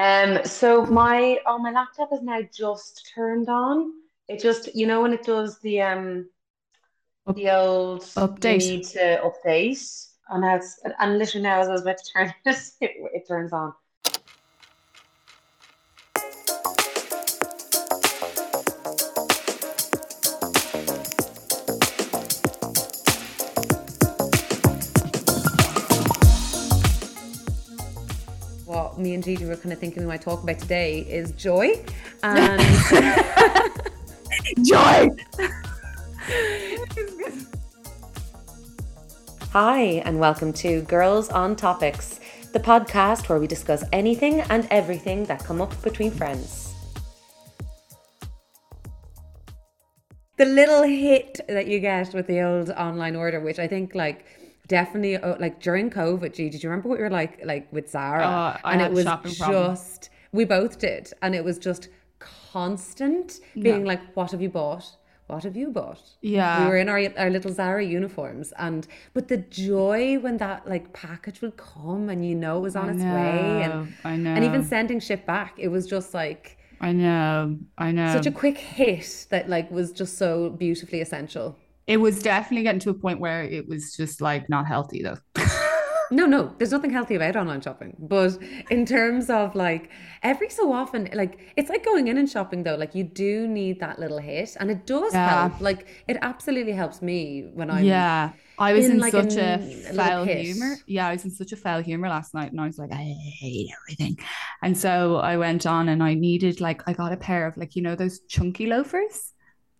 Um, so my oh my laptop is now just turned on. It just you know when it does the um Up- the old update. you need to update and now it's and literally now as I was about to turn it, it, it turns on. Me and Gigi were kind of thinking we might talk about today is joy and Joy. Hi, and welcome to Girls on Topics, the podcast where we discuss anything and everything that come up between friends. The little hit that you get with the old online order, which I think like definitely uh, like during COVID, Gigi, do you remember what we were like like with Zara? Oh, and it was shopping problem. just we both did, and it was just constant being like, "What have you bought? What have you bought?" Yeah. we were in our our little Zara uniforms, and but the joy when that like package would come and you know it was on I its know, way, and I know. and even sending shit back, it was just like I know. I know. such a quick hit that like was just so beautifully essential. It was definitely getting to a point where it was just like not healthy though. No, no, there's nothing healthy about online shopping. But in terms of like every so often, like it's like going in and shopping though. Like you do need that little hit, and it does Yeah. help. Like it absolutely helps me when I'm. yeah. I was in, in, like, such a, a foul humor. Yeah, I was in such a foul humor last night and I was like, I hate everything. And so I went on and I needed like I got a pair of like, you know, those chunky loafers.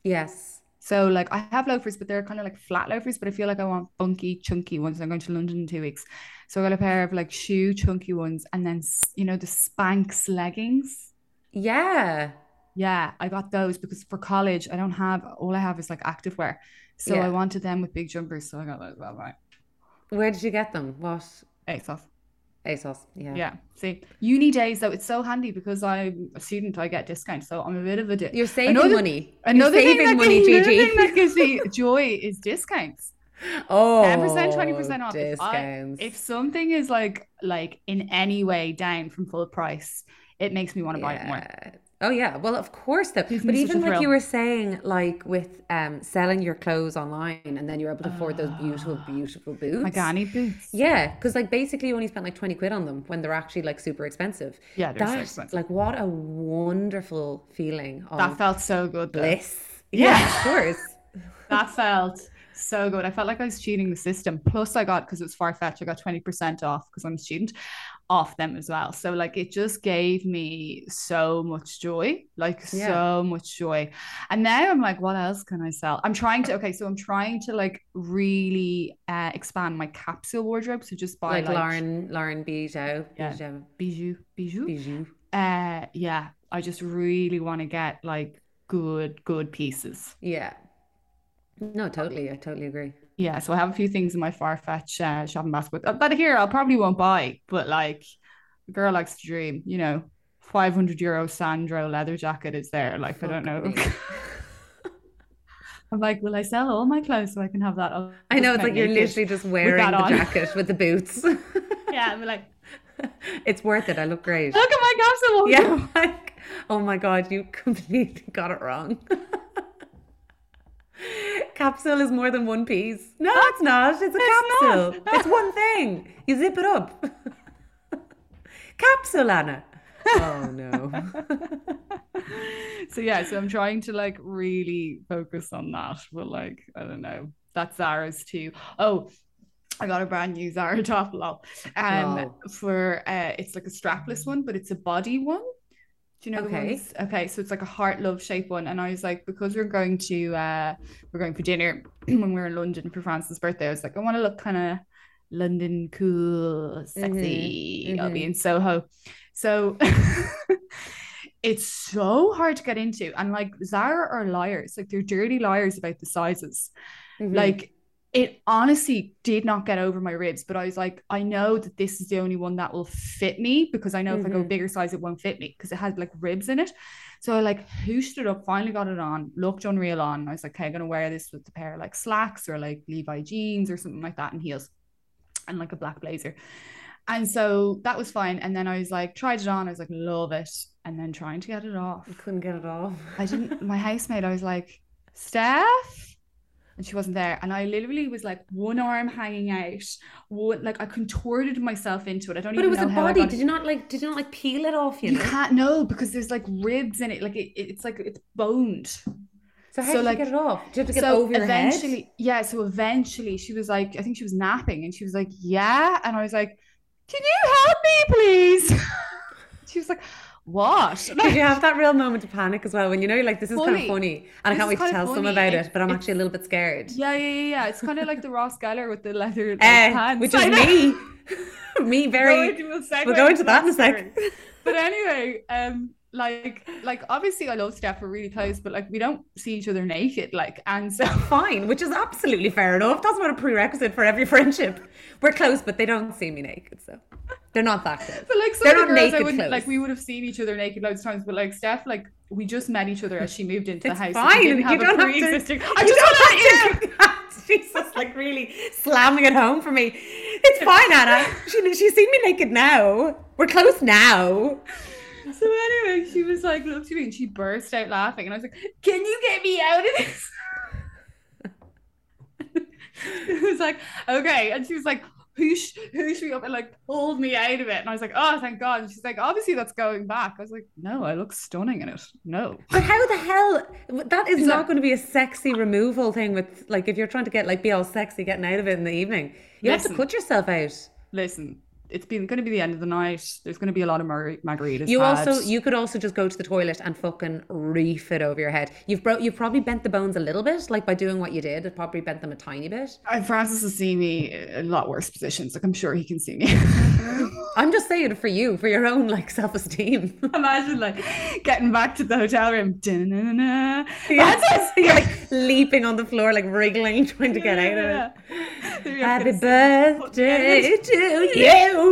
Yes. So like I have loafers, but they're kind of like flat loafers, but I feel like I want bunky, chunky ones. I'm going to London in two weeks. So I got a pair of like shoe chunky ones and then you know the Spanx leggings. Yeah. Yeah, I got those because for college I don't have all I have is like activewear. So Yeah. I wanted them with big jumpers, so I got those. Well, right. Where did you get them? What? ASOS. ASOS. Yeah. Yeah. See, uni days though, it's so handy because I'm a student, I get discounts. So I'm a bit of a di- You're saving Another- money. Another You're thing saving that money, gives, another thing that gives me joy is discounts. oh, 10%, 20% off. If, I, Discounts. if something is like like in any way down from full price, it makes me want to buy it more. Oh yeah, well of course though. But me such a even like you were saying, like with um selling your clothes online and then you're able to afford those beautiful, beautiful boots. My Ganni boots. Yeah, because like basically you only spent like 20 quid on them when they're actually like super expensive. Yeah, they're so expensive. like what a wonderful feeling of That felt so good. Though. bliss. Yeah. Yeah, of course. That felt so good. I felt like I was cheating the system. Plus, I got because it was far fetched. I got twenty percent off because I'm a student, off them as well. So like it just gave me so much joy, like Yeah. so much joy. And now I'm like, what else can I sell? I'm trying to. Okay, so I'm trying to like really uh, expand my capsule wardrobe. So just buy Like, like, Lauren Lauren Bijou. Yeah. Bijou. bijou, bijou. Bijou. Uh, yeah. I just really want to get like good, good pieces. Yeah. No, totally. I totally agree. Yeah, so I have a few things in my Farfetch uh, shopping basket uh, that here I probably won't buy, but like, a girl likes to dream, you know. 500 euro Sandro leather jacket is there. Like, I don't know. I'm like, will I sell all my clothes so I can have that? I know it's like you're literally just wearing the on. jacket with the boots. Yeah, I'm like, it's worth it. I look great. look at my capsule. Yeah, like, oh my god, you completely got it wrong. Capsule is more than one piece. No, it's not. It's a It's capsule. not. It's one thing. You zip it up. capsule, Anna. Oh no. so yeah, so I'm trying to like really focus on that. But like, I don't know. That's Zara's too. Oh, I got a brand new Zara top lol. Um Wow. for uh it's like a strapless one, but it's a body one. Do you know the Okay. Okay, so it's like a heart love shape one. And I was like, because we're going to uh we're going for dinner when we were in London for Francis' birthday, I was like, I want to look kind of London cool, sexy. I'll be mhm. in Soho. So it's so hard to get into. And like Zara are liars. Like they're dirty liars about the sizes. Mhm. Like it honestly did not get over my ribs, but I was like, I know that this is the only one that will fit me because I know if I go Mhm. bigger size, it won't fit me because it has like ribs in it. So I like hooshed it up, finally got it on, looked unreal on. I was like, okay, I'm gonna wear this with a pair of like slacks or like Levi jeans or something like that and heels and like a black blazer. And so that was fine. And then I was like, tried it on. I was like, love it. And then trying to get it off. I couldn't get it off. I didn't, my housemate, I was like, Steph? And she wasn't there. And I literally was like one arm hanging out. One, like I contorted myself into it. I don't know, But it was know a body. Did you not like? Did you not like peel it off? You You know. can't know because there's like ribs in it. Like it, it's like it's boned. So how so, did like- you get it off? Did you have to get so over your eventually, head? yeah. So eventually, she was like, I think she was napping, and she was like, "Yeah," and I was like, "Can you help me, please?" she was like, "What?" Did you have that real moment of panic as well when you know you're like this is kind of funny and I can't wait to tell funny. about it, but I'm actually a little bit scared. yeah, yeah, yeah, yeah. It's kind of like the Ross Geller with the leather like, Eh, pants, which is me. me very. into- we'll We'll go into that in a sec. But anyway, um, like, like obviously I love Steph. We're really close, but like we don't see each other naked, like, and so Fine, which is absolutely fair enough. That's what a prerequisite for every friendship. We're close, but they don't see me naked, so they're not that close. But like some They're of the girls, I wouldn't close. like. We would have seen each other naked loads of times, but like Steph, like we just met each other as she moved into the It's house. fine. You have don't a have pre-existing. I just don't want you know. have to- Jesus, like really slamming it home for me. It's fine, Anna. She, she's seen me naked now. We're close now. So anyway, she was like, looked at me and she burst out laughing, and I was like, "Can you get me out of this?" it was like, "Okay," and she was like. Whoosh, whoosh me up and like pulled me out of it. And I was like, oh, thank God. And she's like, obviously that's going back. I was like, no, I look stunning in it. No. But how the hell? That is Is not that- going to be a sexy removal thing. With like, if you're trying to get like be all sexy getting out of it in the evening, you have to Listen. cut yourself out. Listen, it's been going to be the end of the night. There's going to be a lot of mar- margaritas. You had. also you could also just go to the toilet and fucking reef it over your head. You've bro- you've probably bent the bones a little bit, like by doing what you did. It probably bent them a tiny bit. And Francis has seen me in a lot worse positions. Like I'm sure he can see me. I'm just saying for you, for your own like self esteem. Imagine like getting back to the hotel room. Yes, you're like leaping on the floor, like wriggling, trying to get out of it. it. Happy birthday to you.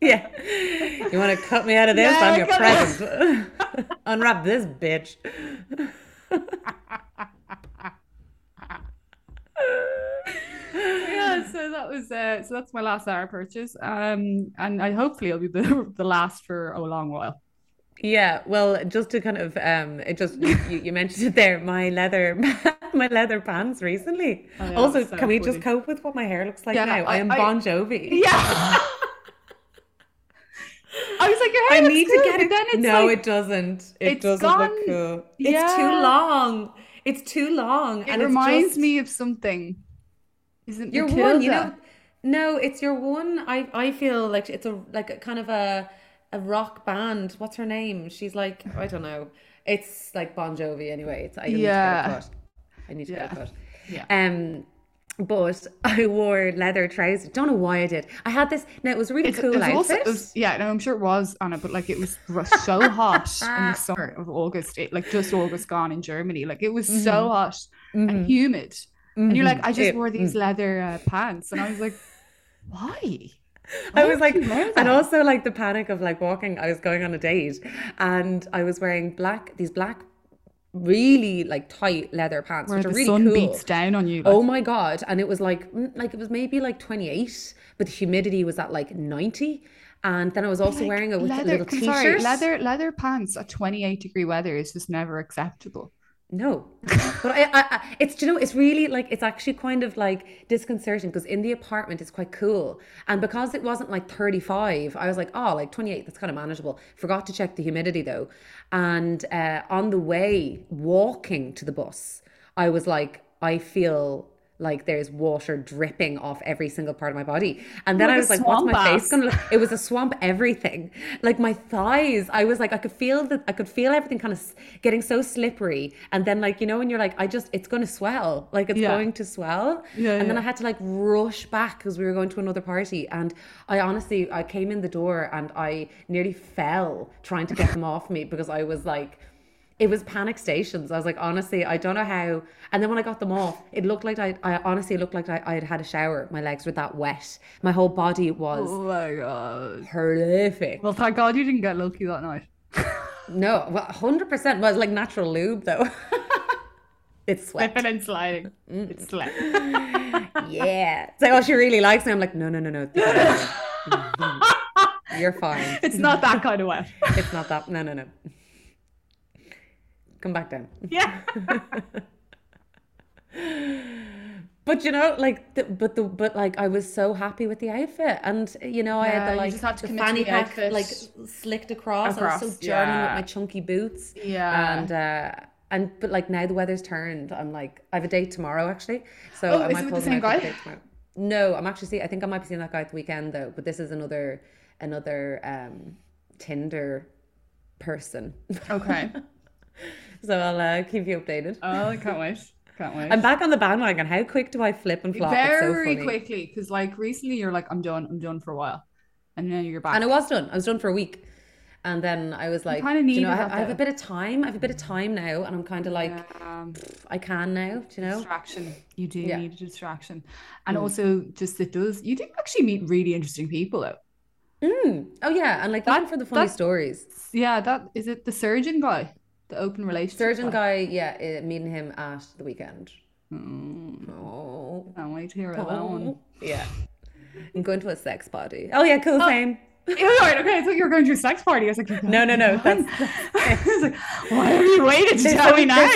yeah. You want to cut me out of this? Yeah, I'm your present. Unwrap this bitch. yeah, so that was uh, so that's my last hour purchase. Um, and I hopefully it'll be the the last for a long while. Yeah, well, just to kind of um, it just you, you mentioned it there, my leather, my leather pants recently. Oh, yeah, also, so can we funny. just cope with what my hair looks like Yeah, now? I, I- am I- Bon Jovi. Yeah. I was like, your I hair looks need to get it. then it's no, like, it doesn't. It doesn't gone- look cool. It's too long. It's too long, it and reminds just, me of something. Isn't Your one, you know. No, it's your one. I I feel like it's a like a kind of a a rock band. What's her name? She's like I don't know. It's like Bon Jovi anyway. It's I need to get it cut. I need to get it cut. Yeah. Um, but I wore leather trousers. Don't know why I did. I had this. Now it was a really It's, cool outfit. also, it was, yeah, no, I'm sure it was Anna, but like it was so hot in the summer of August, it, like just August gone in Germany. Like it was so hot and humid. And you're like, I just It- wore these leather uh, pants. And I was like, why? I was like, and also like the panic of like walking. I was going on a date, and I was wearing black, these black, really like tight leather pants, Where which the are really sun cool. beats down on you. Like, Oh my god! And it was like, mm, like it was maybe like twenty eight, but the humidity was at like ninety. And then I was also like, wearing a leather, little t-shirt. sorry, leather, leather pants at 28 degree weather is just never acceptable. No, but I, I, I, it's you know, it's really like it's actually kind of like disconcerting because in the apartment it's quite cool, and because it wasn't like thirty five, I was like, oh, like twenty eight, that's kind of manageable. Forgot to check the humidity though, and uh, on the way walking to the bus, I was like, I feel like there's water dripping off every single part of my body, and then Like I was like, what's my face gonna look? It was a swamp everything, like my thighs. I was like, I could feel that, I could feel everything kind of getting so slippery, and then like you know when you're like, I just, it's gonna swell, like it's Yeah. going to swell, Yeah, and then. I had to like rush back because we were going to another party, and I honestly, I came in the door and I nearly fell trying to get them off me because I was like. It was panic stations. I was like, honestly, I don't know how. And then when I got them off, it looked like I, I honestly looked like I, I had had a shower. My legs were that wet. My whole body was Oh my god. horrific. Well, thank God you didn't get lucky that night. No, well, hundred percent was like natural lube though. It's sweat. Slipping and sliding. Mm. It's slick. yeah. It's like, oh, she really likes me. I'm like, no, no, no, no. You're fine. It's not that kind of wet. It's not that. No, no, no. Come back down. Yeah. But you know, like, the, but the but like, I was so happy with the outfit, and you know, I had the like just had to the fanny the pack like slicked across. I was so German yeah. with my chunky boots. Yeah. And uh, and but like now the weather's turned. I'm like, I have a date tomorrow actually, so Oh, I is might it with the same guy? No, I'm actually see. I think I might be seeing that guy at the weekend though. But this is another another um Tinder person. Okay. so I'll uh, keep you updated. Oh, I can't wait. Can't wait. I'm back on the bandwagon. How quick do I flip and flop? It's so Very funny. quickly, because like recently you're like, I'm done, I'm done for a while. And then you're back. And I was done. I was done for a week. And then I was like, kinda do you know, I, have, I have a bit of time. I have a bit of time now. And I'm kind of like, um, I can now, do you know? distraction. You do Yeah. need a distraction. And also just it does you do actually meet really interesting people though. Mm. Oh, yeah. And like, That- even for the funny that- stories. Yeah, that is it the surgeon guy? The open relationship. Surgeon guy, yeah, uh, meeting him at the weekend. Mm, Oh. can't wait to hear about that one. Yeah. I'm going to a sex party. Oh, yeah, cool, same. Yeah, right, okay, I thought you were going to a sex party. I was like, No, no, no. going- That's, I was like, why have you waited to tell so- me now?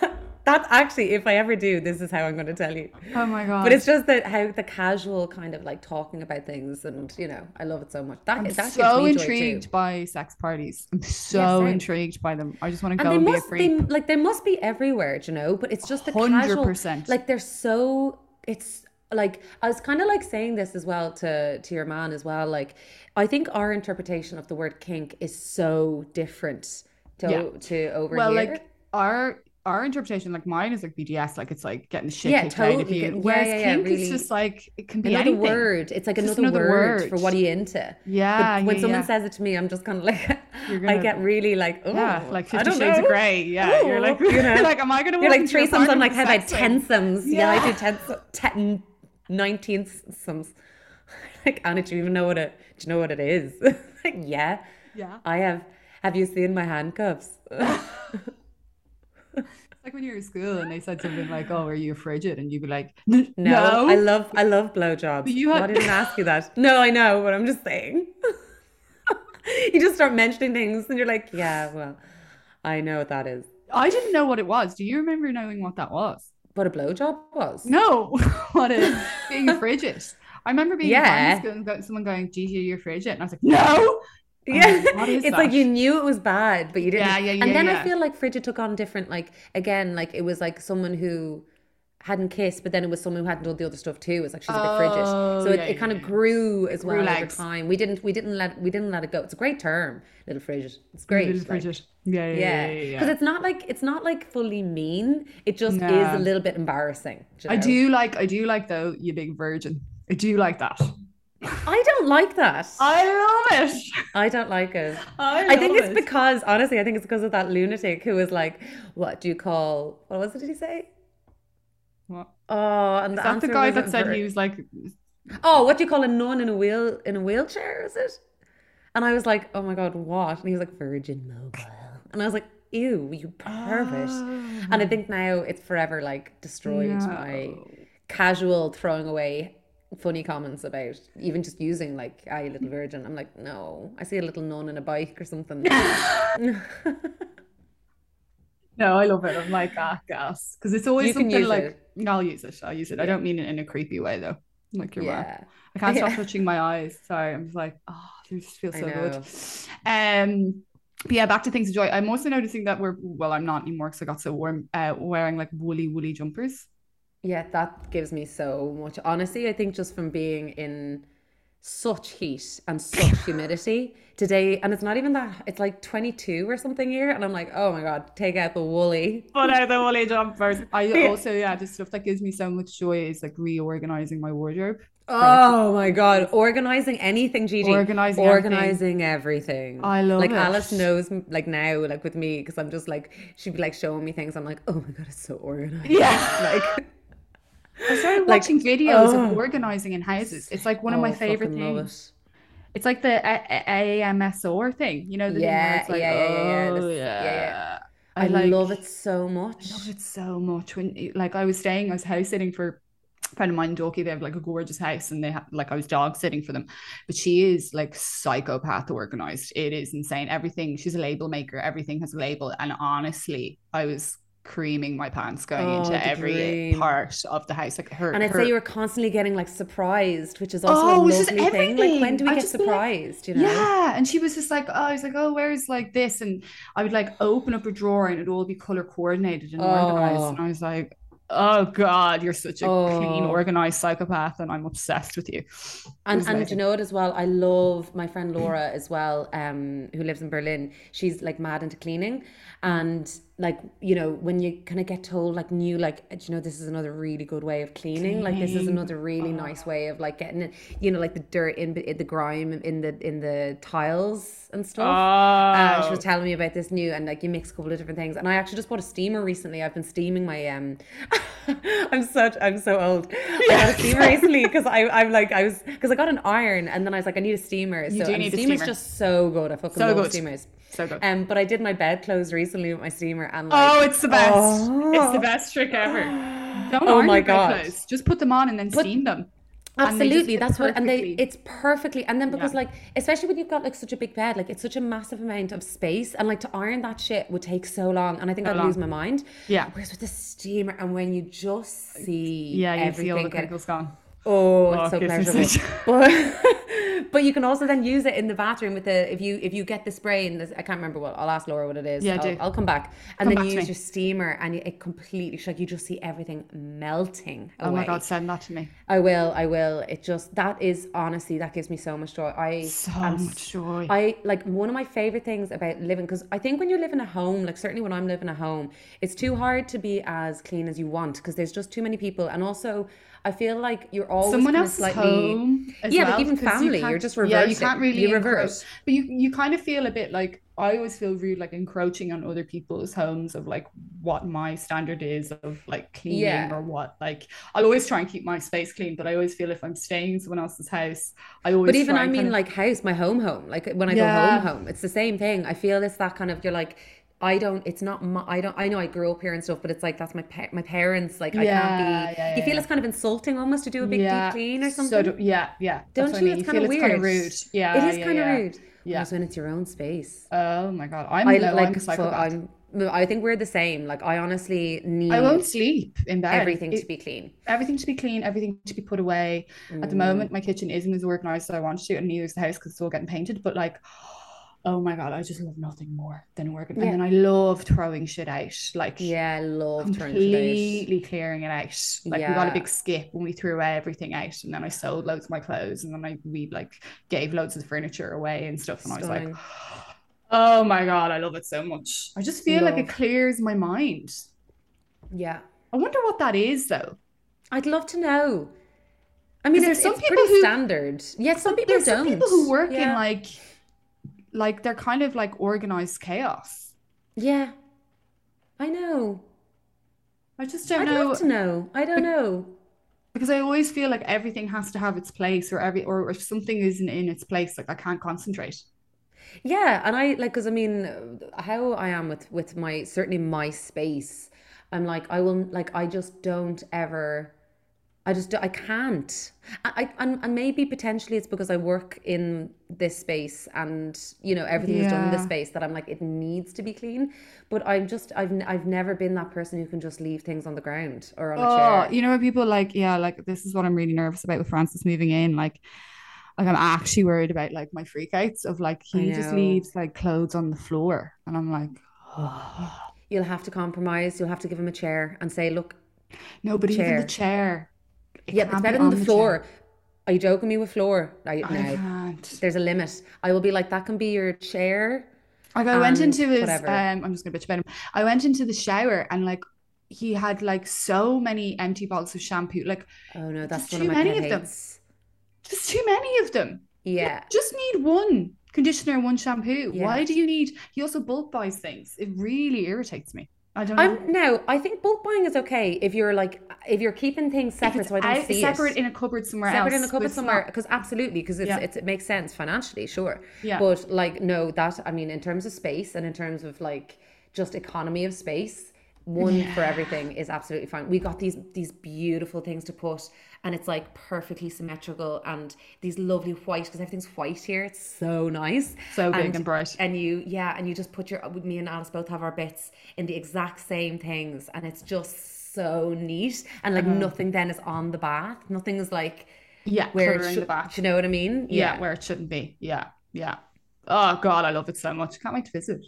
so- That's actually, if I ever do, this is how I'm going to tell you. oh my god. But it's just that how the casual kind of like talking about things, and you know, I love it so much. That I'm that so intrigued by sex parties. I'm so intrigued by them. I just want to And go they and, be a freak. they, like, they must be everywhere, you know. But it's just the casual, 100%. like they're so. It's like I was kind of like saying this as well to to your man as well. Like, I think our interpretation of the word kink is so different to Yeah. to over well, here. like our our interpretation, like mine is like BDS, like it's like getting the shit Yeah, kicked out of you. Whereas yeah, yeah, kink really. is just like it can be another anything. word. It's like It's another, another word, for what are you into. Yeah, But when yeah, someone yeah. says it to me, I'm just kind of like, You're I get really like, oh, yeah, like I Fifty don't Shades know. of Grey. Yeah, you're like, you know. like, am I gonna? You're like threesomes. I'm like, how about sex tensomes? Yeah. I do tens, ten, nineteenths. Like, Anna, do you even know what it? Do you know what it is? like, yeah, Yeah, I have. Have you seen my handcuffs? It's like when you're in school and they said something like, "Oh, are you frigid?" and you'd be like, No, "No." I love I love blowjobs. You Well, I didn't ask you that. No, I know, but I'm just saying. you just start mentioning things, and you're like, yeah, well, I know what that is. I didn't know what it was. Do you remember knowing what that was? What a blowjob was. No, what is being frigid? I remember being Yeah. in school and someone going, "Do you hear you're frigid?" And I was like, "No." Yeah, is it's like you knew it was bad, but you didn't. Yeah, yeah, yeah, And then I feel like frigid took on different, like again, like it was like someone who hadn't kissed, but then it was someone who hadn't done the other stuff too. It's like she's a bit frigid, Oh, so it, yeah, it yeah, kind of grew as Grew well over legs. time. We didn't, we didn't let, we didn't let it go. It's a great term, little frigid. It's great. Little like- frigid. Yeah, yeah, Yeah, yeah, because yeah. yeah. it's not like it's not like fully mean. It just is a little bit embarrassing. you I do like, I do like though, you big virgin. I do like that. I don't like that. I, love it. I don't like it. I, I think it's it. because honestly, I think it's because of that lunatic who was like, "What do you call? What was it? Did he say? What? Oh, and the that the guy that said he was like, Oh, what do you call a nun in a wheel in a wheelchair? Is it? And I was like, "Oh my god, what?" And he was like, "Virgin Mobile," and I was like, "Ew, you pervert." And I ah. think now it's forever like destroyed my casual throwing away funny comments about even just using like "I little virgin." I'm like, no, I see a little nun in a bike or something. No, I love it. I'm like, ah, gas. Because it's always You something like, it. I'll use it. I'll use it. I don't mean it in a creepy way though. Like you're right. I can't stop Yeah. touching my eyes. Sorry, I'm just like, oh, they just feel so good. Um, but yeah, back to things to joy. I'm also noticing that we're well, I'm not anymore because I got so warm. Uh, wearing like woolly, woolly jumpers. Yeah, that gives me so much. honesty. I think just from being in such heat and such humidity today, and it's not even that. It's like 22 or something here, and I'm like, oh my god, take out the woolly. But out the woolly jumpers. I also yeah, the stuff that gives me so much joy is like reorganizing my wardrobe. Oh my god, organizing anything, Gigi. Organizing organizing everything. I love it. like it. Alice knows m- like now, like with me, because I'm just like she'd be like showing me things. I'm like, oh my god, it's so organized. Yeah. like I started Like, watching videos oh. of organizing in houses. It's like one of oh, my favorite things. It's like the A- A- AMSR thing, you know, the Yeah, thing like, yeah, yeah, yeah, yeah. oh yeah, yeah, yeah. I I, like- love it so much. I love it so much. When like I was staying, I was house sitting for a friend of mine in Dorky. They have like a gorgeous house, and they have like I was dog sitting for them. But she is like psychopath organized. It is insane. Everything. She's a label maker. Everything has a label. And honestly, I was creaming my pants going Oh, into every dream. part of the house. Like her. And I'd her- say you were constantly getting like surprised, which is also Oh, a just lovely thing. Like when do we I'd get be like- surprised? you know? Yeah, and she was just like, oh, I was like, oh, where's like this? And I would like open up a drawer and it'd all be color coordinated and organized. Oh. And I was like, oh God, you're such a clean, Oh. organized psychopath, and I'm obsessed with you. And and amazing. you know what as well? I love my friend Laura as well, um, who lives in Berlin. She's like mad into cleaning, and like you know when you kind of get told like new like do you know this is another really good way of cleaning. Like this is another really nice way of like getting it. You know like the dirt in, in the grime in the in the tiles and stuff. Uh, she was telling me about this new and like you mix a couple of different things. And I actually just bought a steamer recently. I've been steaming my um. I'm such I'm so old. I got a steamer recently because I I'm like I was because I got an iron and then I was like I need a steamer. You so do need a steamer's steamer. just so good. I fucking So love good. steamers. So good. Um, but I did my bed clothes recently with my steamer and like oh, it's the best. Oh. It's the best trick ever. Don't Oh my God. clothes. Just put them on and then steam them. Absolutely, that's what, and they it's perfectly, and then because Yeah. like, especially when you've got like such a big bed, like it's such a massive amount of space, and like to iron that shit would take so long, and I think So I'd long. lose my mind. Yeah. Whereas with the steamer, and when you just see Yeah, you see everything, all the crinkles gone. Oh, Oh, it's so pleasurable. such- but but you can also then use it in the bathroom with the if you if you get the spray and this, I can't remember what I'll ask Laura what it is. Yeah, I'll, do. I'll come back and Come then back you use me. your steamer and it completely like you just see everything melting. Oh my. God, send that to me. I will, I will. It just that is honestly that gives me so much joy. I So am much joy. I like one of my favorite things about living because I think when you're living at home, like certainly when I'm living at home, it's too hard to be as clean as you want because there's just too many people, and also I feel like you're always someone kind of else's slightly. home Yeah, but well, even you family, you're can't- just yeah you can't really You encroach. reverse. but you you kind of feel a bit like I always feel rude like encroaching on other people's homes of like what my standard is of like cleaning Yeah. or what like I'll always try and keep my space clean but I always feel if I'm staying in someone else's house I always But even I mean, kind of- like house, my home, home. Like when I Yeah. go home, home, it's the same thing. I feel it's that kind of you're like. I don't. It's not. My, I don't. I know I grew up here and stuff, but it's like that's my pa- my parents. Like I Yeah, can't be. yeah, you feel yeah. it's kind of insulting almost to do a big deep clean or so something. do- yeah yeah Don't what I you? mean. It's kind of weird. it's kind of rude yeah it is yeah, kind of yeah. rude. Yeah. When it's your own space. oh my god I'm I no, like. I'm so I'm. I think we're the same. Like I honestly need I won't sleep in bed everything It- to be clean. everything to be clean, everything to be put away. At the Mm. moment, my kitchen isn't as organized as I want it to, and neither is the house because it's all getting painted. But like, oh my god, I just love nothing more than working. Yeah. And then I love throwing shit out, like Yeah, I love completely clearing it out. Like we got a big skip when we threw everything out, and then I sold loads of my clothes, and then I we like gave loads of the furniture away and stuff. And I was like, oh my god, I love it so much. I just feel like it clears my mind. Yeah, I wonder what that is though. I'd love to know. I mean, there's some people who- standard. Yeah, some people There's don't. some people who work in like like they're kind of like organized chaos. Yeah, I know. I just don't I'd know love to know. I don't know. because I always feel like everything has to have its place or every or if something isn't in its place, like I can't concentrate. Yeah, and I like because I mean, how I am with with my certainly my space. I'm like I will like I just don't ever. I just I can't. I, I and, and maybe potentially it's because I work in this space and you know everything is done in this space that I'm like it needs to be clean. But I'm just I've I've never been that person who can just leave things on the ground or on a Oh, chair. you know when people like, yeah, like this is what I'm really nervous about with Francis moving in. Like, like I'm actually worried about like my freakouts of like he just leaves like clothes on the floor, and I'm like, oh. You'll have to compromise. You'll have to give him a chair and say, look, no, but even the chair. It yeah, it's better than the floor. Are you joking me with floor? I, I no. can't. There's a limit. I will be like, that can be your chair. Like I went into his um I'm just gonna bitch about him. I went into the shower and like he had like so many empty bottles of shampoo, like Oh no, that's Just one of too many of them. just too many of them. Yeah. Just need one conditioner and one shampoo. Yeah. Why do you need he also bulk buys things? It really irritates me. I don't know. I'm no, I think bulk buying is okay if you're like if you're keeping things separate so I don't out- see separate it. in a cupboard somewhere else. separate else. in a cupboard somewhere because absolutely because it's, Yeah. it's it makes sense financially sure Yeah. but like no that I mean in terms of space and in terms of like just economy of space, one for everything is absolutely fine. We got these these beautiful things to put, and it's like perfectly symmetrical, and these lovely white because everything's white here. It's so nice, So big and bright. And you, yeah, and you just put your. Me and Alice both have our bits in the exact same things, and it's just so neat. And like uh-huh. nothing then is on the bath. Nothing is like Yeah, where it should. the back. Do you know what I mean? Yeah, where it shouldn't be. Yeah, yeah. Oh God, I love it so much. Can't wait to visit.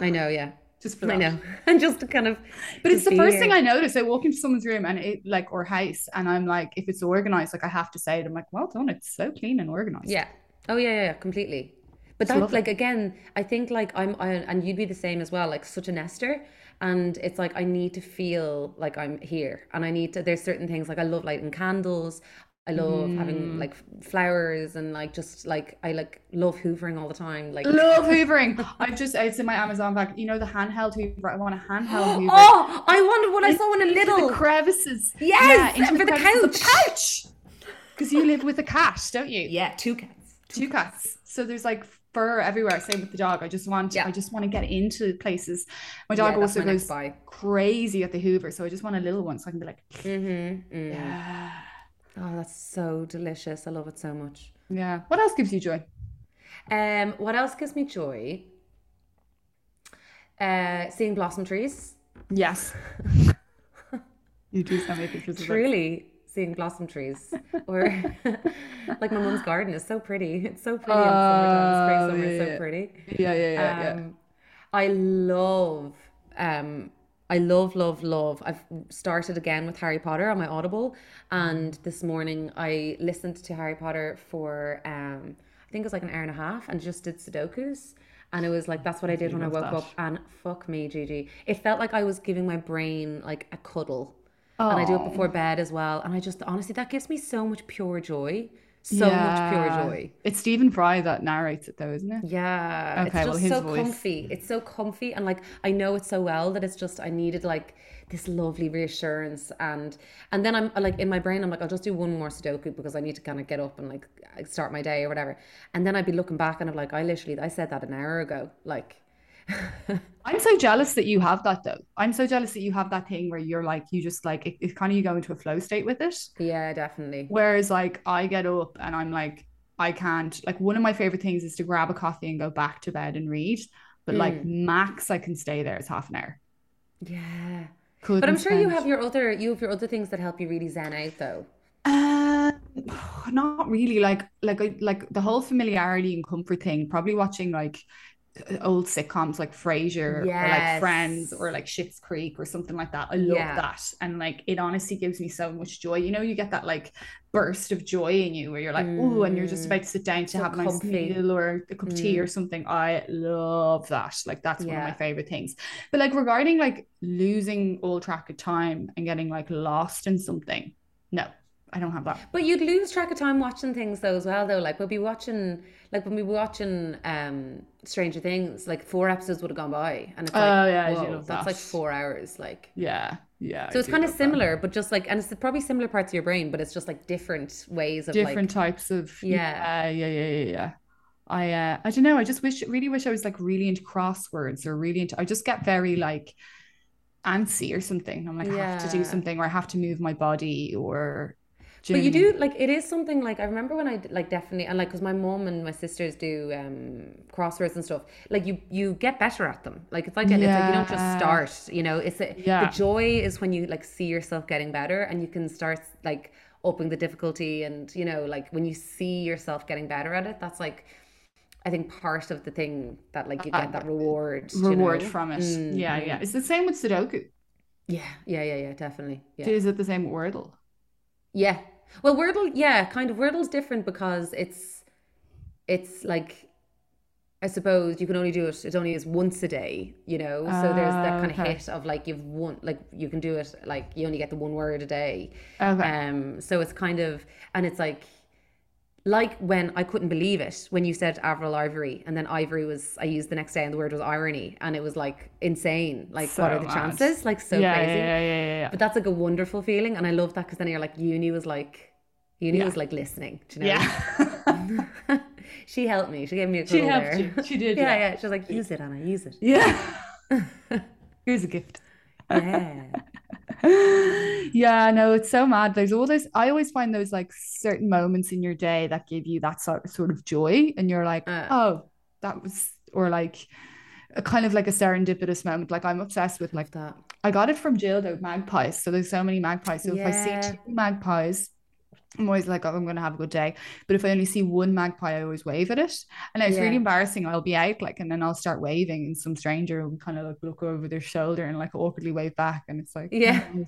I know. Yeah, Just for I know. And just to kind of. But it's the be first thing. I notice. I walk into someone's room and it like or house, and I'm like, if it's organized, like I have to say it. I'm like, well done. It's so clean and organized. Yeah. Oh yeah, yeah, yeah, completely. But It's that's like again, I think like I'm, I, and you'd be the same as well. Like such a nester, and it's like I need to feel like I'm here, and I need to. There's certain things like I love lighting candles. I love Mm. having like flowers and like just like I like love hoovering all the time. Like Love hoovering. I've just it's in my Amazon bag. You know the handheld hoover. I want a handheld hoover. oh, I wondered what I saw in a little. the crevices. Yes, into for the crevices couch. couch. Because you live with a cat, don't you? yeah, two cats. Two cats. So there's like fur everywhere. Same with the dog. I just want Yeah. I just want to get into places. My dog that's also my goes crazy at the hoover. So I just want a little one so I can be like, Mm-hmm. mm. yeah. Oh, that's so delicious. I love it so much. Yeah. What else gives you joy? Um, what else gives me joy? Uh, seeing blossom trees. Yes. you do send me pictures of. Truly seeing blossom trees. Or like my mum's garden is so pretty. It's so pretty in summertime. Spring, Oh, summer, yeah, so yeah. pretty. Yeah, yeah, yeah, yeah. Um, I love, um, I love, love, love. I've started again with Harry Potter on my Audible, and this morning I listened to Harry Potter for, um, I think it was like an hour and a half, and just did Sudokus. And it was like that's what I did when I woke that. up. And fuck me, Gigi, it felt like I was giving my brain like a cuddle. And I do it before bed as well. And I just honestly, that gives me so much pure joy. So much pure joy. It's Stephen Fry that narrates it, though, isn't it? Yeah, Okay, it's well, just his so voice. comfy. It's so comfy, and like I know it so well that it's just I needed like this lovely reassurance, and and then I'm like in my brain I'm like I'll just do one more Sudoku because I need to kind of get up and like start my day or whatever, and then I'd be looking back and I'm like I literally I said that an hour ago, like I'm so jealous that you have that, though. I'm so jealous that you have that thing where you're like, you just like, it, it kind of you go into a flow state with it. yeah, definitely. Whereas, like, I get up and I'm like, I can't, like, one of my favorite things is to grab a coffee and go back to bed and read. But, like, Mm. max, I can stay there is half an hour. Yeah, Couldn't but I'm sure you have your other you have your other things that help you really zen out though. Uh, not really. Like, like, like the whole familiarity and comfort thing. Probably watching like old sitcoms like Frasier or like Friends or like Schitt's Creek or something like that. I love Yeah. that, and like it honestly gives me so much joy. You know, you get that like burst of joy in you where you're like, oh, and you're just Mm. about to sit down to So have a nice meal or a cup of tea or something. I love that. Like that's one of my favorite things. But like regarding like losing all track of time and getting like lost in something, no, I don't have that. But you'd lose track of time watching things though as well though. Like we'll be watching like when we were watching um Stranger Things, like four episodes would have gone by. And it's like Oh, yeah, whoa, that's that. like four hours. Like Yeah, yeah. so I it's kind of love that. similar, but just like and it's probably similar parts of your brain, but it's just like different ways of Different like types of Yeah. yeah, yeah, yeah, yeah, yeah. I uh I don't know. I just wish really wish I was like really into crosswords or really into I just get very like antsy or something. I'm like I have to do something or I have to move my body or do But you do like it is something like I remember when I like definitely and like because my mom and my sisters do um crosswords and stuff. Like you you get better at them. Like it's like it's like you don't just start. You know, it's a, Yeah. the joy is when you like see yourself getting better and you can start like upping the difficulty and you know like when you see yourself getting better at it. That's like I think part of the thing that like you get that reward. you reward know? from it. Mm, yeah, mm. yeah. It's the same with Sudoku. Yeah, yeah, yeah, yeah, definitely. Yeah. Is it the same with Wordle? Yeah. Well, Wordle, yeah, kind of. Wordle's different because it's it's like I suppose you can only do it. It only is once a day, you know. So there's that Ah, kind of okay. hit of like you've one like you can do it like you only get the one word a day. Okay. Um. So it's kind of and it's like like when I couldn't believe it when you said Avril Ivory and then Ivory was I used the next day and the word was irony and it was like insane. Like what are So the mad. chances? Like so yeah, crazy. yeah, yeah, yeah, yeah. But that's like a wonderful feeling, and I love that because then you're like, uni was like, uni Yeah. was like listening. Do you know? Yeah. she helped me. She gave me a She helped there. you. She did, yeah, yeah. yeah. She was like, use it, Anna, use it. yeah. Here's a gift. Yeah. yeah, no, it's so mad. There's all this. I always find those like certain moments in your day that give you that sort sort of joy, and you're like, Uh. oh, that was, or like a kind of like a serendipitous moment. Like I'm obsessed with like That. I got it from Jill though, magpies. So there's so many magpies. So if I see two magpies, I'm always like, oh, I'm gonna have a good day. But if I only see one magpie, I always wave at it. And it's really embarrassing. I'll be out like, and then I'll start waving, and some stranger will kind of like look over their shoulder and like awkwardly wave back, and it's like, Yeah. "Oh, I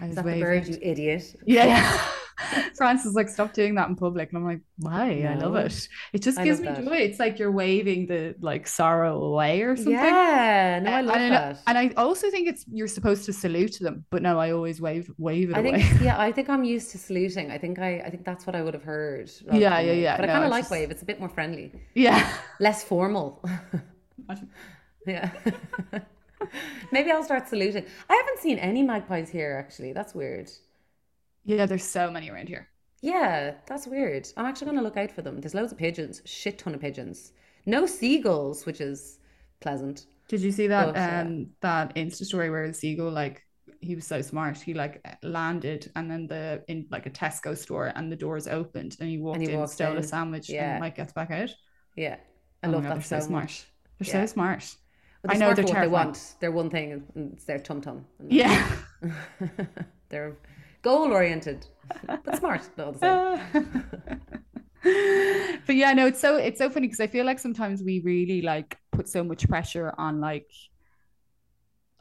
Is was that the waving. bird, you idiot? Yeah. Francis like, stop doing that in public. And I'm like, why? I love it. It just I gives me that. joy. It's like you're waving the like sorrow away or something. Yeah. No, I And love know- that. And I also think it's you're supposed to salute them, but no, I always wave wave it I away. think yeah, I think I'm used to saluting. I think I I think that's what I would have heard. Yeah, yeah, yeah. But I kind of like just- wave. It's a bit more friendly, yeah. less formal. yeah. Maybe I'll start saluting. I haven't seen any magpies here actually. That's weird. Yeah, there's so many around here. Yeah, that's weird. I'm actually going to look out for them. There's loads of pigeons, shit ton of pigeons. No seagulls, which is pleasant. Did you see that But, um that Insta story where the seagull like he was so smart. He like landed and then the in like a Tesco store and the doors opened and he walked he in, stole a sandwich Yeah. and like gets back out. Yeah, I Oh love God, that they're so, so smart. much. They're Yeah. so smart. But I know they're what they want. They're one thing, and it's their tum tum. Yeah. they're goal oriented, but smart. Not the same. but yeah, no, it's so it's so funny because I feel like sometimes we really like put so much pressure on like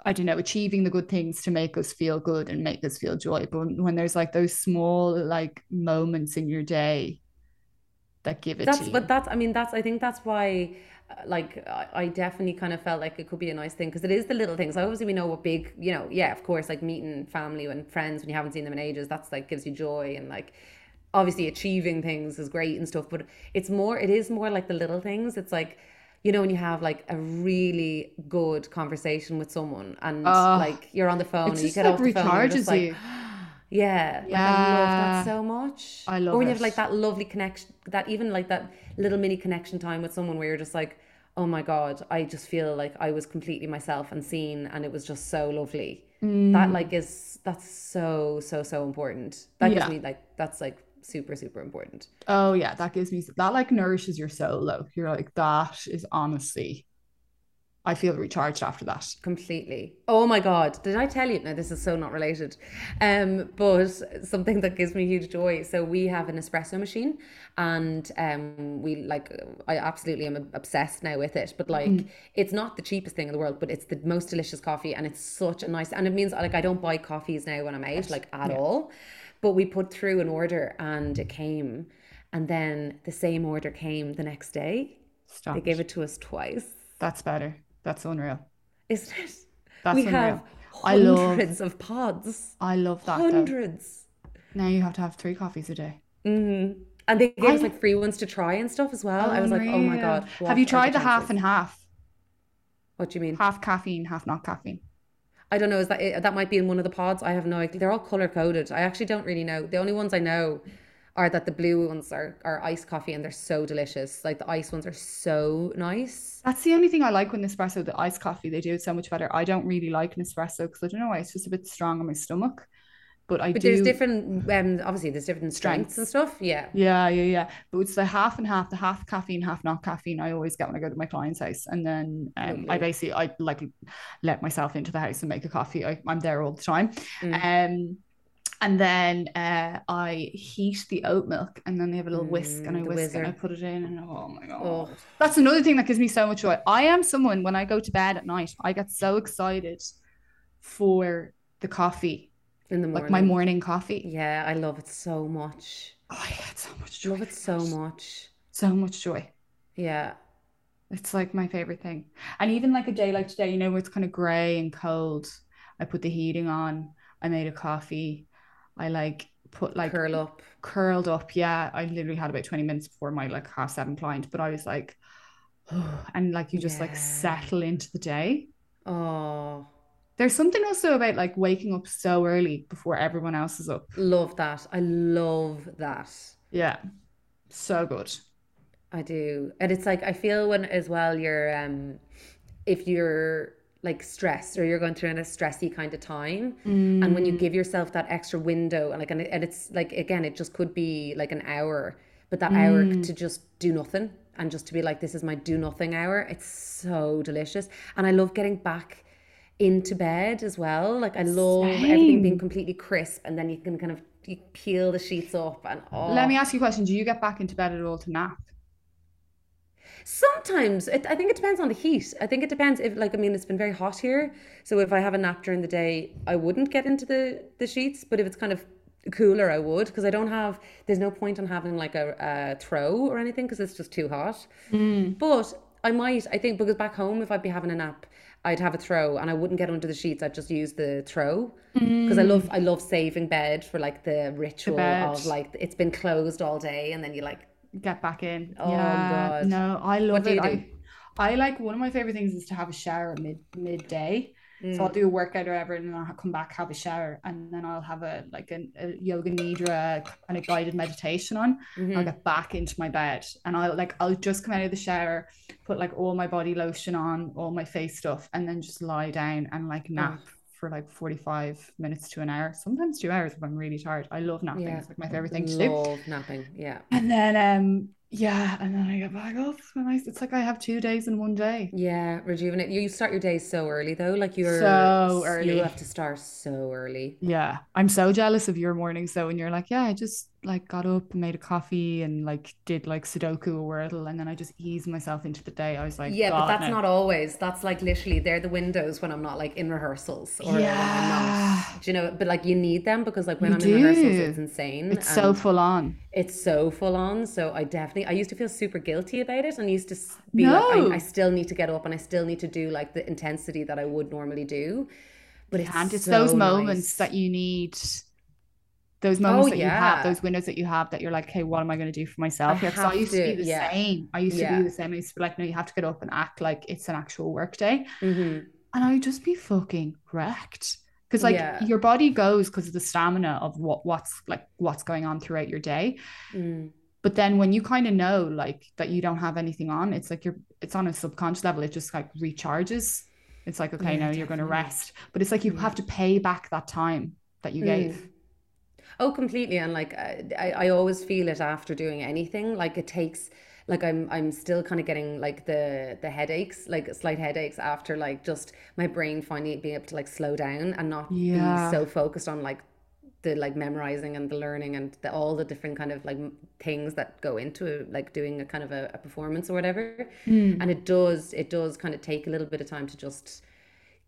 I don't know, achieving the good things to make us feel good and make us feel joy. But when, there's like those small like moments in your day that give it That's to you. but that's I mean that's I think that's why like I, definitely kind of felt like it could be a nice thing because it is the little things. Obviously we know what big you know yeah of course like meeting family and friends when you haven't seen them in ages that's like gives you joy and like obviously achieving things is great and stuff but it's more it is more like the little things. It's like you know when you have like a really good conversation with someone and Oh, like you're on the phone and you get like off the phone and you're recharges just like you. Yeah, like I love that so much. I love Or when you have like that lovely connection, that even like that little mini connection time with someone where you're just like, oh my god, I just feel like I was completely myself and seen, and it was just so lovely. Mm. That like is that's so so so important. That gives me like that's like super super important. Oh yeah, that gives me that like nourishes your soul though. You're like, that is honestly I feel recharged after that. Completely. Oh my God. Did I tell you? No, this is so not related. Um, but something that gives me huge joy. So we have an espresso machine and um we like I absolutely am obsessed now with it. But like it's not the cheapest thing in the world, but it's the most delicious coffee and it's such a nice and it means like I don't buy coffees now when I'm out, like at all. But we put through an order and it came and then the same order came the next day. Stop. They gave it to us twice. That's better. That's unreal. Isn't it? That's we unreal. have I love- hundreds of pods. I love that though. Hundreds. Now you have to have three coffees a day. hmm And they gave us like free ones to try and stuff as well. I was like, oh my God. Have you tried the half and half? What do you mean? Half caffeine, half not caffeine. I don't know. Is that it- that might be in one of the pods? I have no idea. They're all color coded. I actually don't really know. The only ones I know are that the blue ones are, are iced coffee and they're so delicious. Like the ice ones are so nice. That's the only thing I like with Nespresso, the iced coffee. They do it so much better. I don't really like Nespresso because I don't know why it's just a bit strong on my stomach. But I But do there's different, um, obviously there's different strengths and stuff. Yeah. Yeah, yeah, yeah. But it's the half and half, the half caffeine, half not caffeine. I always get when I go to my client's house, and then um, I basically I like let myself into the house and make a coffee. I, I'm there all the time, Mm. um, and then uh, I heat the oat milk, and then they have a little whisk, and I Mm, whisk and I put it in, and oh my god, Oh, that's another thing that gives me so much joy. I am someone when I go to bed at night, I get so excited for the coffee, in the morning. like my morning coffee. Yeah, I love it so much. Oh, I get so much joy. Love it so that. much. So much joy. Yeah. It's like my favorite thing. And even like a day like today, you know, where it's kind of grey and cold, I put the heating on, I made a coffee, I like put like Curl up. curled up. Yeah, I literally had about 20 minutes before my like half seven client, but I was like, and like you just like settle into the day. Oh, There's something also about like waking up so early before everyone else is up. love that. I love that. Yeah, so good. I do. And it's like I feel when as well you're um if you're like stress or you're going through in a stressy kind of time Mm. and when you give yourself that extra window and like and, and it's like again it just could be like an hour but that hour Mm. to just do nothing and just to be like this is my do nothing hour it's so delicious and i love getting back into bed as well like i love everything being completely crisp and then you can kind of you peel the sheets up and oh Let me ask you a question. Do you get back into bed at all to nap? Sometimes it, I think it depends on the heat. I think it depends if, like, I mean, it's been very hot here, so if I have a nap during the day, I wouldn't get into the the sheets. But if it's kind of cooler, I would because I don't have. There's no point in having like a, a throw or anything because it's just too hot. Mm. But I might. I think because back home, if I'd be having a nap, I'd have a throw and I wouldn't get under the sheets. I'd just use the throw mm. because I love I love saving bed for like the ritual bed. of like it's been closed all day and then you like Get back in. Oh, yeah. God. No, I love do it. I, I like one of my favorite things is to have a shower at mid midday. So Mm. I'll do a workout or whatever, and then I'll come back, have a shower, and then I'll have a like a, a yoga nidra kind of guided meditation on. Mm-hmm. I'll get back into my bed, and I'll like I'll just come out of the shower, put like all my body lotion on, all my face stuff, and then just lie down and like nap for like forty five minutes to an hour, sometimes two hours if I'm really tired. I love napping; Yeah. it's like my favorite thing to do. love napping. Yeah. And then um yeah, and then I get back up. And I, it's like I have two days in one day. Yeah, rejuvenate. You start your days so early though. Like you're So early. You have to start so early. Yeah. I'm so jealous of your mornings though when you're like, yeah, I just like got up and made a coffee and like did like Sudoku or Wordle and then I just eased myself into the day. I was like, Yeah, but that's no. not always. That's like literally they're the windows when I'm not like in rehearsals or Yeah. not. Do you know? But like you need them because like when You I'm in rehearsals, it's insane. It's so um, full on. it's so full on. So I definitely I used to feel super guilty about it and used to be like No. I, I still need to get up and I still need to do like the intensity that I would normally do. But it's And it's so those moments nice. that you need those moments Oh, that you have, those windows that you have that you're like, hey, what am I going to do for myself? I Yeah, I used to, to- be the yeah. same. I used to be the same. I used to be like, no, you have to get up and act like it's an actual work day. Mhm. and I'd just be fucking wrecked. Because like Yeah. your body goes because of the stamina of what what's like what's going on throughout your day. Mm. But then when you kind of know like that you don't have anything on, it's like you're it's on a subconscious level, it just like recharges. It's like, okay, Yeah, now you're gonna rest. But it's like you have to pay back that time that you Mm. gave. Oh, completely. And like I, I always feel it after doing anything. Like it takes like I'm I'm still kind of getting like the the headaches, like slight headaches after like just my brain finally being able to like slow down and not Yeah. be so focused on like the like memorizing and the learning and the, all the different kind of like things that go into like doing a kind of a, a performance or whatever. Hmm. And it does it does kind of take a little bit of time to just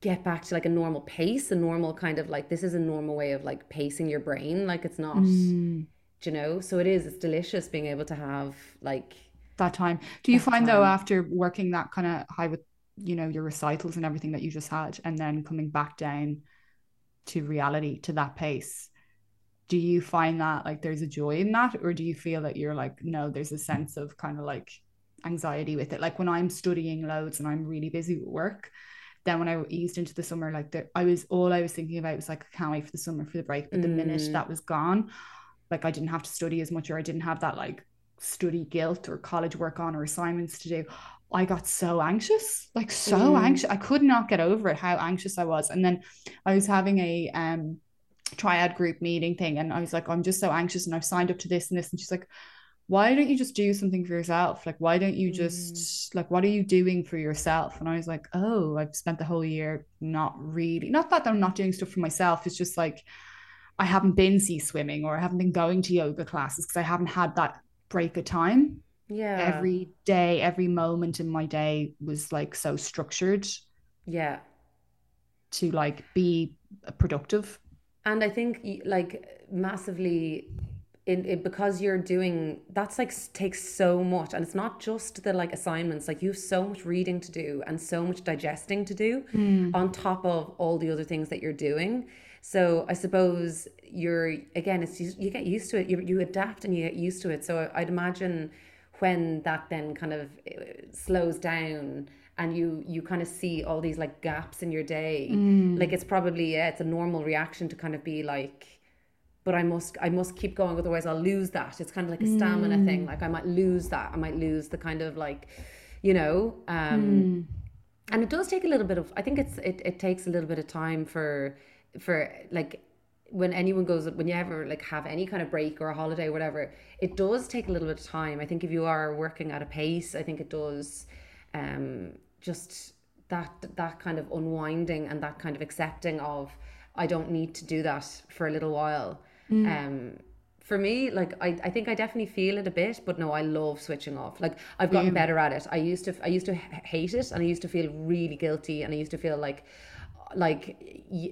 get back to like a normal pace, a normal kind of like this is a normal way of like pacing your brain. Like it's not, Mm. do you know? So it is. It's delicious being able to have like That time. Do you find though after working that kind of high with you know your recitals and everything that you just had and then coming back down to reality to that pace do you find that like there's a joy in that or do you feel that you're like no there's a sense of kind of like anxiety with it like when i'm studying loads and i'm really busy with work then when i eased into the summer like the, i was all i was thinking about was like i can't wait for the summer for the break but the minute Mm. that was gone like i didn't have to study as much or i didn't have that like study guilt or college work on or assignments to do I got so anxious, like so Mm. anxious. I could not get over it how anxious I was. And then I was having a um triad group meeting thing, and I was like, I'm just so anxious, and I've signed up to this and this. And she's like, Why don't you just do something for yourself? Like, why don't you just mm. like what are you doing for yourself? And I was like, Oh, I've spent the whole year not really not that I'm not doing stuff for myself. It's just like I haven't been sea swimming or I haven't been going to yoga classes because I haven't had that break of time yeah, every day, every moment in my day was like so structured yeah. to like be productive. And I think like massively in it because you're doing that's like takes so much. And it's not just the like assignments. Like you have so much reading to do and so much digesting to do on top of all the other things that you're doing. So i suppose you're again it's you, you get used to it. You, you adapt and you get used to it. So i'd imagine when that then kind of uh, slows down and you you kind of see all these like gaps in your day like it's probably yeah it's a normal reaction to kind of be like but I must I must keep going otherwise I'll lose that. It's kind of like a stamina thing. Like I might lose that. I might lose the kind of like you know um and it does take a little bit of i think it's it, it takes a little bit of time for for like when anyone goes when you ever like have any kind of break or a holiday or whatever it does take a little bit of time. I think if you are working at a pace i think it does um just that that kind of unwinding and that kind of accepting of i don't need to do that for a little while um for me like I, I think i definitely feel it a bit but no i love switching off. Like i've gotten better at it. I used to i used to hate it and i used to feel really guilty and i used to feel like like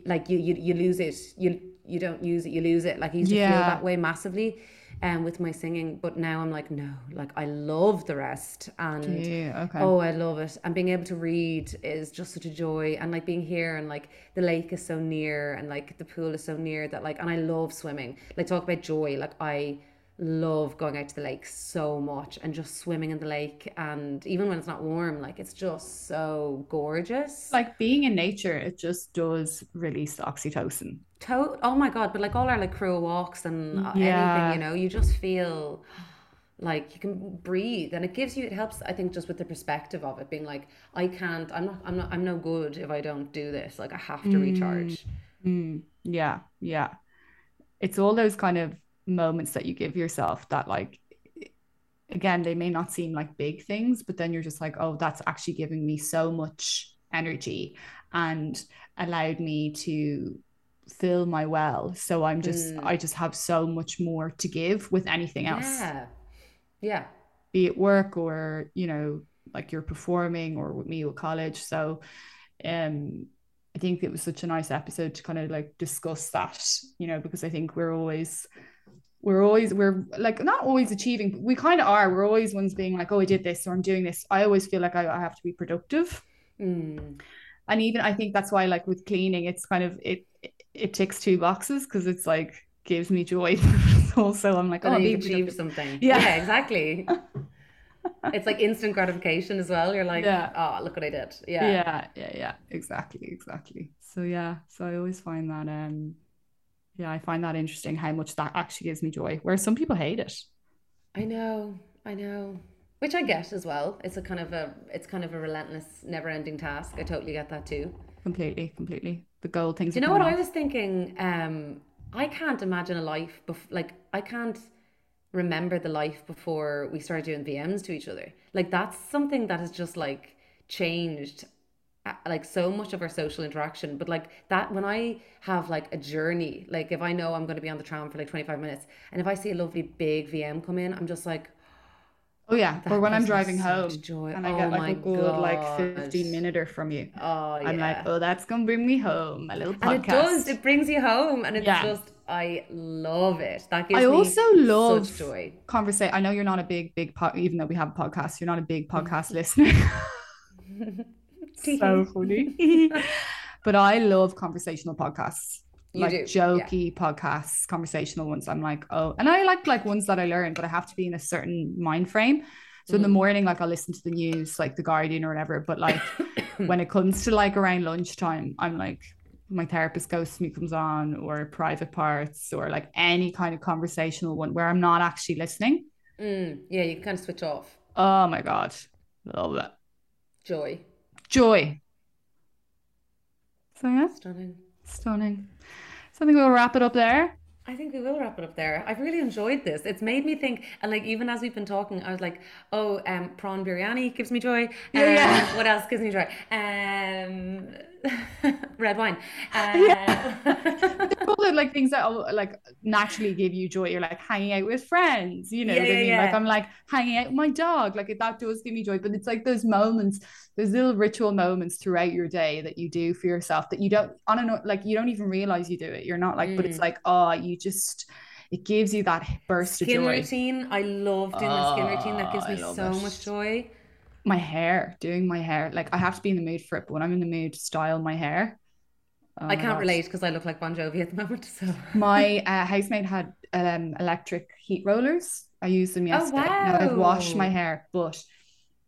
like you, you you lose it. You you don't use it you lose it. Like i used to feel that way massively um with my singing but now i'm like no like i love the rest and Yeah, okay. oh i love it. And being able to read is just such a joy. And like being here and like the lake is so near and like the pool is so near that like and i love swimming. Like talk about joy. Like i love going out to the lake so much and just swimming in the lake and even when it's not warm like it's just so gorgeous like being in nature, it just does release the oxytocin. To- oh my god, but like all our like crew walks and uh, Yeah. anything, you know, you just feel like you can breathe and it gives you it helps I think just with the perspective of it being like I can't I'm not I'm not I'm no good if I don't do this. Like I have to recharge. Mm, yeah, yeah. It's all those kind of moments that you give yourself that like again, they may not seem like big things, but then you're just like, oh, that's actually giving me so much energy and allowed me to fill my well. So I'm just Mm. I just have so much more to give with anything else. Yeah. Yeah. be it work or you know like you're performing or with me with college so um I think it was such a nice episode to kind of like discuss that you know because I think we're always we're always we're like not always achieving but we kind of are we're always ones being like oh I did this or I'm doing this I always feel like I, I have to be productive Mm. and even I think that's why like with cleaning it's kind of it it, it ticks two boxes because it's like gives me joy also I'm like But oh you've achieved something. Yeah. Yeah, exactly. it's like instant gratification as well. You're like, Yeah. oh, look what I did. Yeah. yeah yeah yeah exactly exactly so yeah so i always find that um yeah i find that interesting how much that actually gives me joy whereas some people hate it I know, I know. Which I get as well. It's a kind of a it's kind of a relentless, never ending task. I totally get that too. completely completely the gold things Do you know what coming I was thinking? Um, I can't imagine a life bef- like I can't remember the life before we started doing VMs to each other. Like that's something that has just like changed Uh, like so much of our social interaction but like that when i have like a journey like if i know i'm going to be on the tram for like 25 minutes and if i see a lovely big vm come in i'm just like oh yeah or when i'm driving home joy. and i Oh get like my a good like 15 minute from you. Oh yeah i'm like oh that's gonna bring me home a little podcast and it does it brings you home and it's Yeah. just i love it. That gives I me also love such joy. conversation i know you're not a big big pod even though we have a podcast you're not a big mm. podcast listener so funny. but I love conversational podcasts. You like do, yeah. jokey podcasts, conversational ones. I'm like, oh, and I like like ones that I learn, but I have to be in a certain mind frame. So in the Mhm. morning, like I'll listen to the news, like the Guardian or whatever. But like when it comes to like around lunchtime, I'm like my therapist ghosted me comes on, or private parts, or like any kind of conversational one where I'm not actually listening. Mm, yeah you can kind of switch off Oh my god, love that. joy Joy. So yeah, stunning stunning. So I think we'll wrap it up there. I think we will wrap it up there. I've really enjoyed this. It's made me think, and like even as we've been talking, I was like, oh, um, prawn biryani gives me joy. Um, Yeah, yeah. What else gives me joy? Um, red wine. Uh, They're all like things that oh, like naturally give you joy. You're like hanging out with friends, you know Yeah, what I mean? yeah. Like I'm like hanging out with my dog. Like that does give me joy. But it's like those moments, those little ritual moments throughout your day that you do for yourself that you don't on a like you don't even realize you do it. You're not like, but it's Mm. like, oh, you just it gives you that burst skin of joy. routine. I love doing the skin routine. That gives Oh, me so it. much joy. My hair, doing my hair. Like I have to be in the mood for it, but when I'm in the mood to style my hair. Oh I can't relate because I look like Bon Jovi at the moment. So My uh, housemate had um, electric heat rollers. I used them yesterday. Oh Now I've washed my Oh, hair, but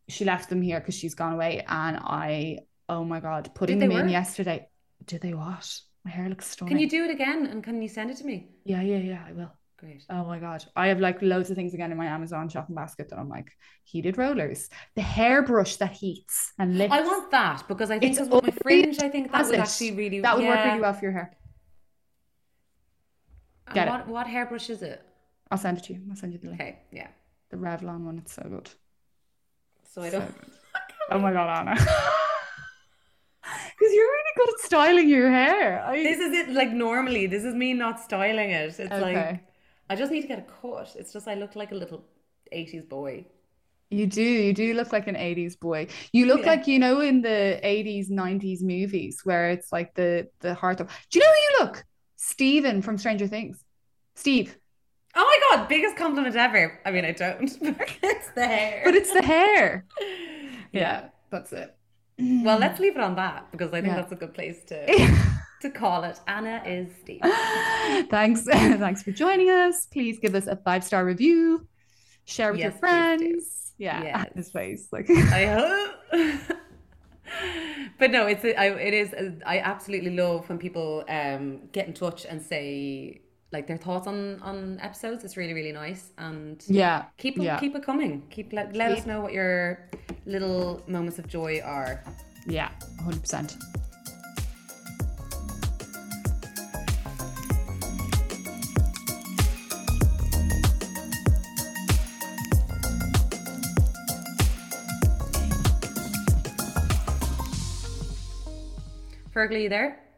she left them here because she's gone away. And I, oh my God, putting them in yesterday. Did they wash? My hair looks stunning. can you do it again and can you send it to me? Yeah, yeah, yeah, I will. Great. Oh my god. I have like loads of things again in my Amazon shopping basket that I'm like heated rollers. The hairbrush that heats and lifts. I want that because I think It's with my fringe, I think that would it? actually really that would work really well for your hair. And Get it. what, what hairbrush is it? I'll send it to you. I'll send you the link. Okay, yeah. The Revlon one. It's so good. So I don't. good. Oh my god, Anna. Because you're really good at styling your hair. I, This is it. Like normally, this is me not styling it. It's like Okay. I just need to get a cut. It's just I look like a little '80s boy. You do, you do look like an 80s boy. You look Yeah. like, you know, in the 80s, 90s movies where it's like the the heart of Do you know who you look? Steven from Stranger Things. Steve. Oh my god, biggest compliment ever. I mean, I don't. it's the hair. But it's the hair. Yeah. That's it. well, let's leave it on that because I think Yeah. that's a good place to to call it. Anna is Steve. Thanks. Thanks for joining us. Please give us a five-star review. Share with Yes, your friends. Yeah. Yes. His face. Like I hope. but no, it's I, it is I absolutely love when people um get in touch and say like their thoughts on on episodes. It's really really nice and Yeah. keep it, Yeah. keep it coming. Keep let, let us know what your little moments of joy are. Yeah. 100%. Fergal, you there?